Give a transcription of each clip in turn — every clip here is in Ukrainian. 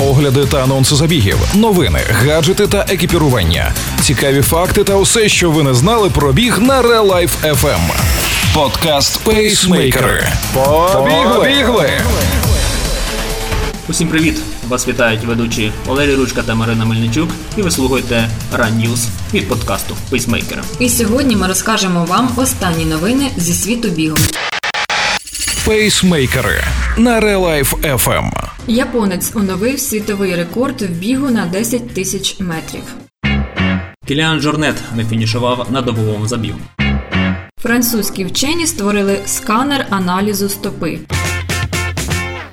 огляди та анонси забігів, новини, гаджети та екіпірування, цікаві факти та усе, що ви не знали про біг на Real Life FM. Подкаст Пейсмейкери. Побігли! Усім привіт! Вас вітають ведучі Валерій Ручка та Марина Мельничук, і ви слухаєте Run News від подкасту Пейсмейкера. І сьогодні ми розкажемо вам останні новини зі світу бігу. Пейсмейкери на Real Life FM. Японець оновив світовий рекорд в бігу на 10 тисяч метрів. Кіліан Жорнет не фінішував на добовому забігу. Французькі вчені створили сканер аналізу стопи.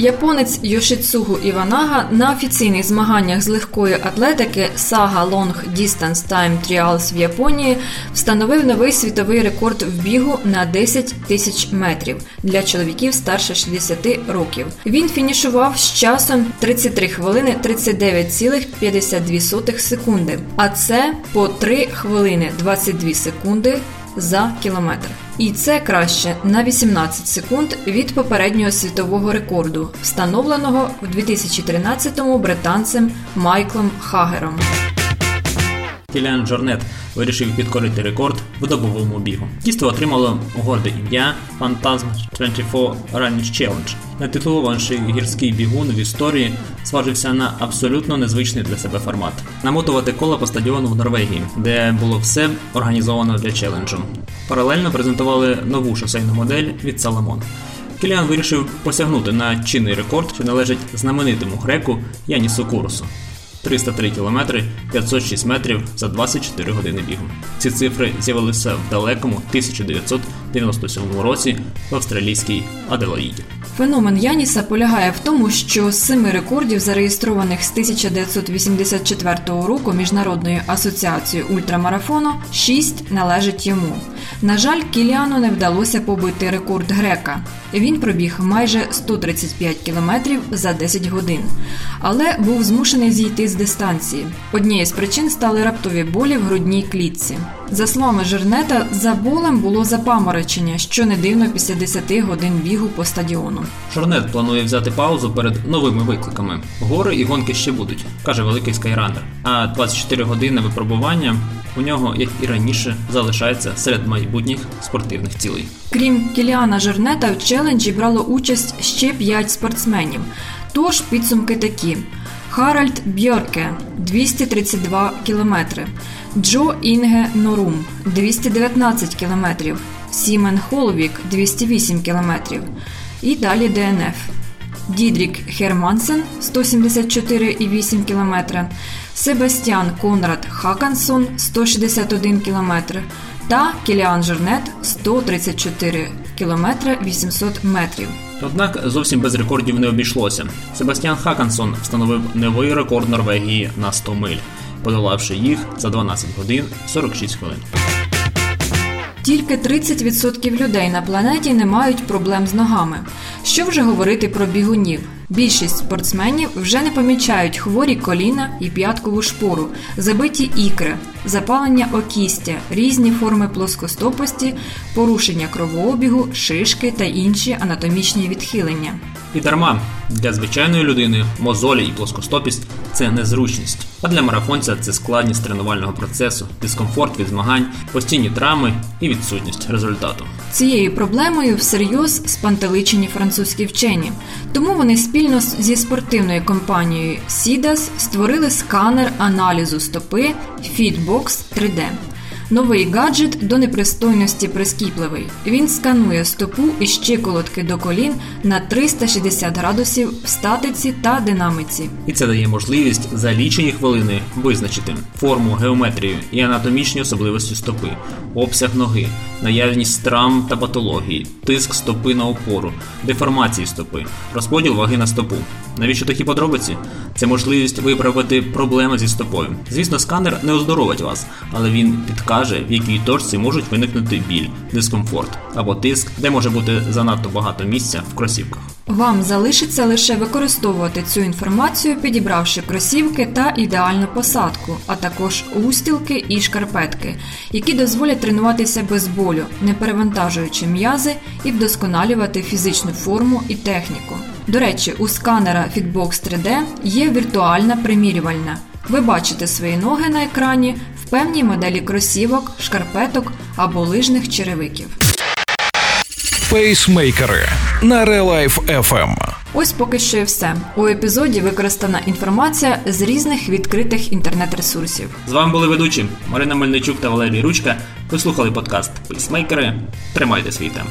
Японець Йошицугу Іванага на офіційних змаганнях з легкої атлетики Saga Long Distance Time Trials в Японії встановив новий світовий рекорд в бігу на 10 тисяч метрів для чоловіків старше 60 років. Він фінішував з часом 33 хвилини 39,52 секунди, а це по 3 хвилини 22 секунди за кілометр. І це краще на 18 секунд від попереднього світового рекорду, встановленого в 2013-му британцем Майклом Хагером. Кіліан Жорнет вирішив підкорити рекорд в добовому бігу. Дійство отримало горде ім'я Phantasm 24 Running Challenge. Нетитулований гірський бігун в історії зважився на абсолютно незвичний для себе формат. Намотувати коло по стадіону в Норвегії, де було все організовано для челенджу. Паралельно презентували нову шосейну модель від Salomon. Кіліан вирішив посягнути на чинний рекорд, що належить знаменитому греку Янісу Курусу. 303 кілометри 506 метрів за 24 години бігу. Ці цифри з'явилися в далекому 1997 році в австралійській Аделаїді. Феномен Яніса полягає в тому, що з семи рекордів, зареєстрованих з 1984 року Міжнародною асоціацією ультрамарафону, шість належить йому. На жаль, Кіліану не вдалося побити рекорд грека. Він пробіг майже 135 кілометрів за 10 годин, але був змушений зійти з дистанції. Однією з причин стали раптові болі в грудній клітці. За словами Жернета, за болем було запаморочення, що не дивно після 10 годин бігу по стадіону. Жорнет планує взяти паузу перед новими викликами. Гори і гонки ще будуть, каже великий скайранер. А 24 години випробування у нього, як і раніше, залишається серед майбутніх спортивних цілей. Крім Кіліана Жорнета, в челенджі брало участь ще 5 спортсменів. Тож підсумки такі: Харальд Бьорке 232 кілометри, Джо Інге Норум 219 кілометрів, Сімен Холвік 208 кілометрів. І далі DNF. Дідрік Хермансен 174,8 км, Себастьян Конрад Хакансон 161 км та Кіліан Жернет 134 км 800 метрів. Однак зовсім без рекордів не обійшлося. Себастьян Хакансон встановив новий рекорд Норвегії на 100 миль, подолавши їх за 12 годин 46 хвилин. Тільки 30% людей на планеті не мають проблем з ногами. Що вже говорити про бігунів? Більшість спортсменів вже не помічають хворі коліна і п'яткову шпору, забиті ікри, запалення окістя, різні форми плоскостопості, порушення кровообігу, шишки та інші анатомічні відхилення. І дарма для звичайної людини мозолі і плоскостопість це незручність. А для марафонця це складність тренувального процесу, дискомфорт від змагань, постійні травми і відсутність результату. Цією проблемою всерйоз спантеличені французькі вчені, тому вони спільно зі спортивною компанією SIDAS створили сканер аналізу стопи Fitbox 3D. Новий гаджет до непристойності прискіпливий. Він сканує стопу і щиколотки до колін на 360 градусів в статиці та динаміці. І це дає можливість за лічені хвилини визначити форму, геометрію і анатомічні особливості стопи, обсяг ноги, наявність травм та патології, тиск стопи на опору, деформації стопи, розподіл ваги на стопу. Навіщо такі подробиці? Це можливість виправити проблеми зі стопою. Звісно, сканер не оздоровить вас, але він підкаже, в якій точці можуть виникнути біль, дискомфорт або тиск, де може бути занадто багато місця в кросівках. Вам залишиться лише використовувати цю інформацію, підібравши кросівки та ідеальну посадку, а також устілки і шкарпетки, які дозволять тренуватися без болю, не перевантажуючи м'язи і вдосконалювати фізичну форму і техніку. До речі, у сканера Fitbox 3D є віртуальна примірювальна. Ви бачите свої ноги на екрані в певній моделі кросівок, шкарпеток або лижних черевиків. Пейсмейкери на Релайф FM. Ось поки що і все. У епізоді використана інформація з різних відкритих інтернет-ресурсів. З вами були ведучі Марина Мельничук та Валерій Ручка. Ви слухали подкаст Пейсмейкери. Тримайте свій темп.